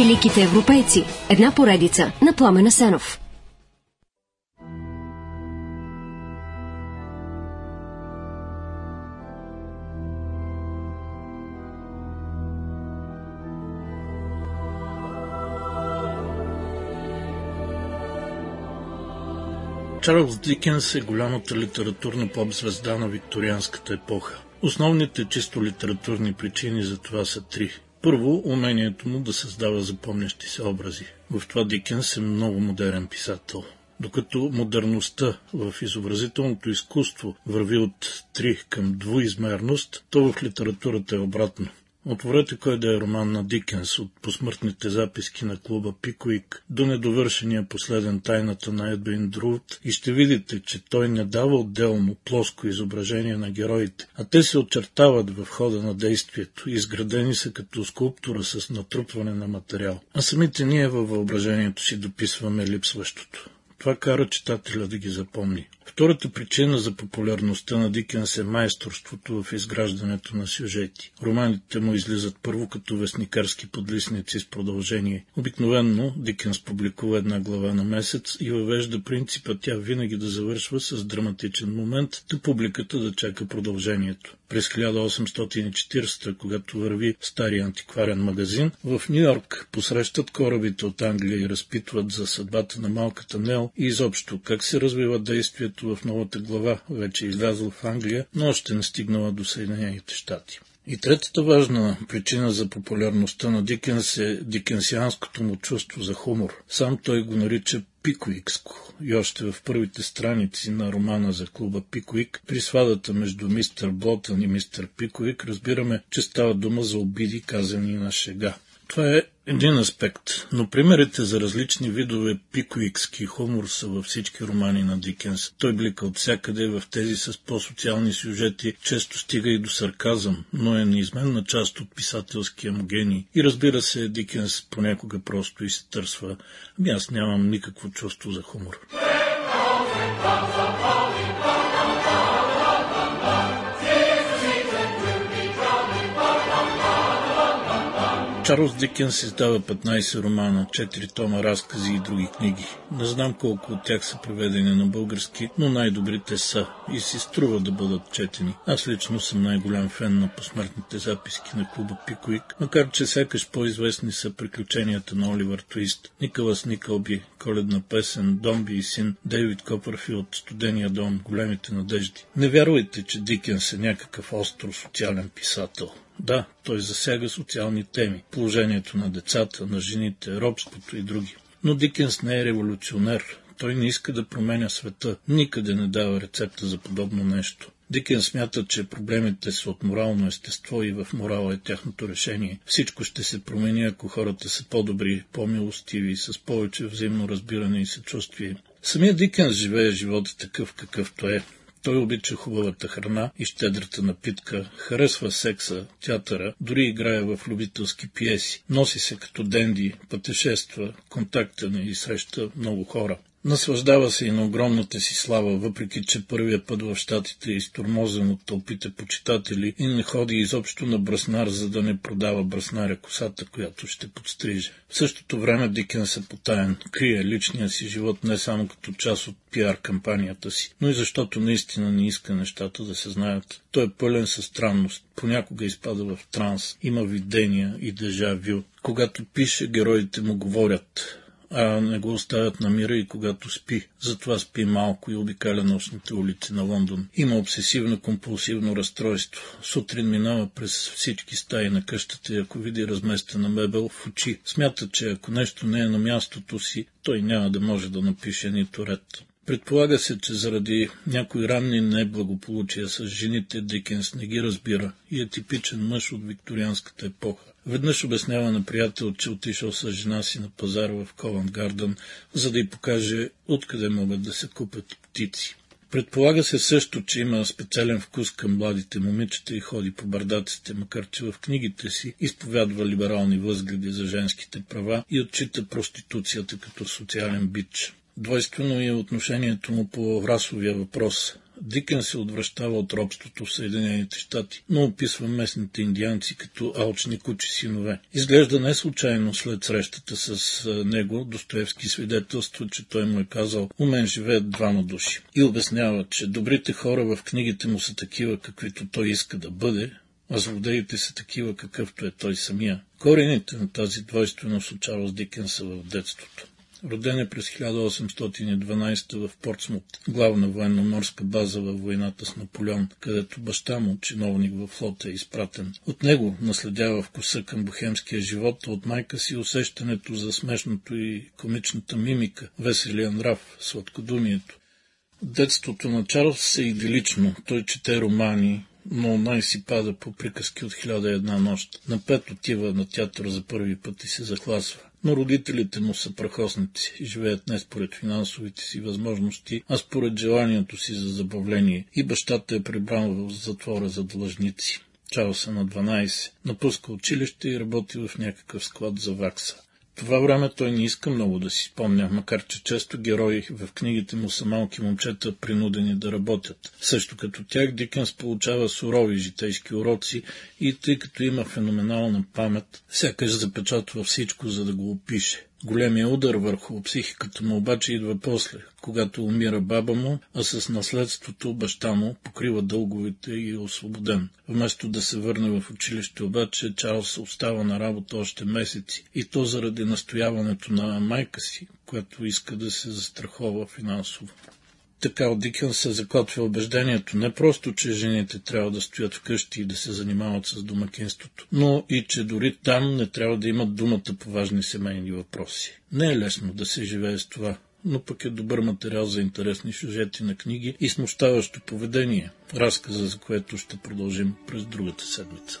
Великите европейци. Една поредица на Пламена Сенов. Чарлз Дикенс е голямата литературна поп-звезда на викторианската епоха. Основните чисто литературни причини за това са три. Първо, умението му да създава запомнящи се образи. В това Дикенс е много модерен писател. Докато модерността в изобразителното изкуство върви от три към двуизмерност, то в литературата е обратно. Отворете кой да е роман на Дикенс, от посмъртните записки на клуба Пикуик до недовършения последен тайната на Едвин Друт и ще видите, че той не дава отделно плоско изображение на героите, а те се очертават в хода на действието, изградени са като скулптура с натрупване на материал. А самите ние във въображението си дописваме липсващото. Това кара читателя да ги запомни. Втората причина за популярността на Дикенс е майсторството в изграждането на сюжети. Романите му излизат първо като вестникарски подлисници с продължение. Обикновенно Дикенс публикува една глава на месец и въвежда принципа тя винаги да завършва с драматичен момент, да публиката да чака продължението. През 1840, когато върви стария антикварен магазин, в Нью Йорк посрещат корабите от Англия и разпитват за съдбата на малката Нел и изобщо как се развива действието в новата глава, вече излязъл в Англия, но още не стигнала до Съединените щати. И третата важна причина за популярността на Дикенс е дикенсианското му чувство за хумор. Сам той го нарича Пикуикско. И още в първите страници на романа за клуба Пикуик, при свадата между мистер Ботън и мистер Пикуик, разбираме, че става дума за обиди, казани на шега. Това е един аспект, но примерите за различни видове пикуикски хумор са във всички романи на Дикенс. Той блика от всякъде в тези с по-социални сюжети, често стига и до сарказъм, но е неизменна част от писателския му гений. И разбира се, Дикенс понякога просто изтърсва. Ами аз нямам никакво чувство за хумор. Чарлз Дикенс издава 15 романа, 4 тома разкази и други книги. Не знам колко от тях са преведени на български, но най-добрите са и си струва да бъдат четени. Аз лично съм най-голям фен на посмъртните записки на клуба Пикуик, макар че сякаш по-известни са приключенията на Оливър Твист, Николас Никълби, Коледна песен, Домби и син, Дейвид Копърфилд, Студения дом, Големите надежди. Не вярвайте, че Дикенс е някакъв остро социален писател. Да, той засяга социални теми, положението на децата, на жените, робството и други. Но Дикенс не е революционер. Той не иска да променя света. Никъде не дава рецепта за подобно нещо. Дикен смята, че проблемите са от морално естество и в морала е тяхното решение. Всичко ще се промени, ако хората са по-добри, по-милостиви, с повече взаимно разбиране и съчувствие. Самия Дикенс живее живота такъв какъвто е. Той обича хубавата храна и щедрата напитка, харесва секса, театъра, дори играе в любителски пиеси, носи се като денди, пътешества, контактен и среща много хора. Наслаждава се и на огромната си слава, въпреки че първия път в щатите е изтормозен от тълпите почитатели и не ходи изобщо на браснар, за да не продава браснаря косата, която ще подстриже. В същото време Дикенс е потаен, крие личния си живот не само като част от пиар кампанията си, но и защото наистина не иска нещата да се знаят. Той е пълен със странност, понякога изпада в транс, има видения и дежавю. Когато пише, героите му говорят а не го оставят на мира и когато спи. Затова спи малко и обикаля нощните улици на Лондон. Има обсесивно-компулсивно разстройство. Сутрин минава през всички стаи на къщата и ако види разместена мебел в очи, смята, че ако нещо не е на мястото си, той няма да може да напише нито ред. Предполага се, че заради някои ранни неблагополучия с жените Дикенс не ги разбира и е типичен мъж от викторианската епоха. Веднъж обяснява на приятел, че отишъл с жена си на пазара в Ковент Гарден, за да й покаже откъде могат да се купят птици. Предполага се също, че има специален вкус към младите момичета и ходи по бардаците, макар че в книгите си изповядва либерални възгледи за женските права и отчита проституцията като социален бич. Двойствено е отношението му по расовия въпрос. Дикен се отвръщава от робството в Съединените щати, но описва местните индианци като алчни кучи синове. Изглежда не случайно след срещата с него, Достоевски свидетелства, че той му е казал «Умен живеят двама души» и обяснява, че добрите хора в книгите му са такива, каквито той иска да бъде, а злодеите са такива, какъвто е той самия. Корените на тази двойственост от Чарлз Дикенс са в детството. Роден е през 1812 в Портсмут, главна военноморска база във войната с Наполеон, където баща му, чиновник във флота, е изпратен. От него наследява вкуса към бухемския живот, от майка си усещането за смешното и комичната мимика, веселия нрав, сладкодумието. Детството на Чарлз е идилично. Той чете романи, но най си пада по приказки от хиляда една нощ. На пет отива на театър за първи път и се захласва. Но родителите му са прахосници и живеят не според финансовите си възможности, а според желанието си за забавление. И бащата е прибран в затвора за длъжници. Чао се на 12, напуска училище и работи в някакъв склад за вакса това време той не иска много да си спомня, макар че често герои в книгите му са малки момчета, принудени да работят. Също като тях Дикънс получава сурови житейски уроци и тъй като има феноменална памет, сякаш запечатва всичко, за да го опише. Големия удар върху психиката му обаче идва после, когато умира баба му, а с наследството баща му покрива дълговите и е освободен. Вместо да се върне в училище обаче, Чарлз остава на работа още месеци и то заради настояването на майка си, която иска да се застрахова финансово. Така от Дикън се закотвя убеждението не просто, че жените трябва да стоят вкъщи и да се занимават с домакинството, но и че дори там не трябва да имат думата по важни семейни въпроси. Не е лесно да се живее с това, но пък е добър материал за интересни сюжети на книги и смущаващо поведение, разказа за което ще продължим през другата седмица.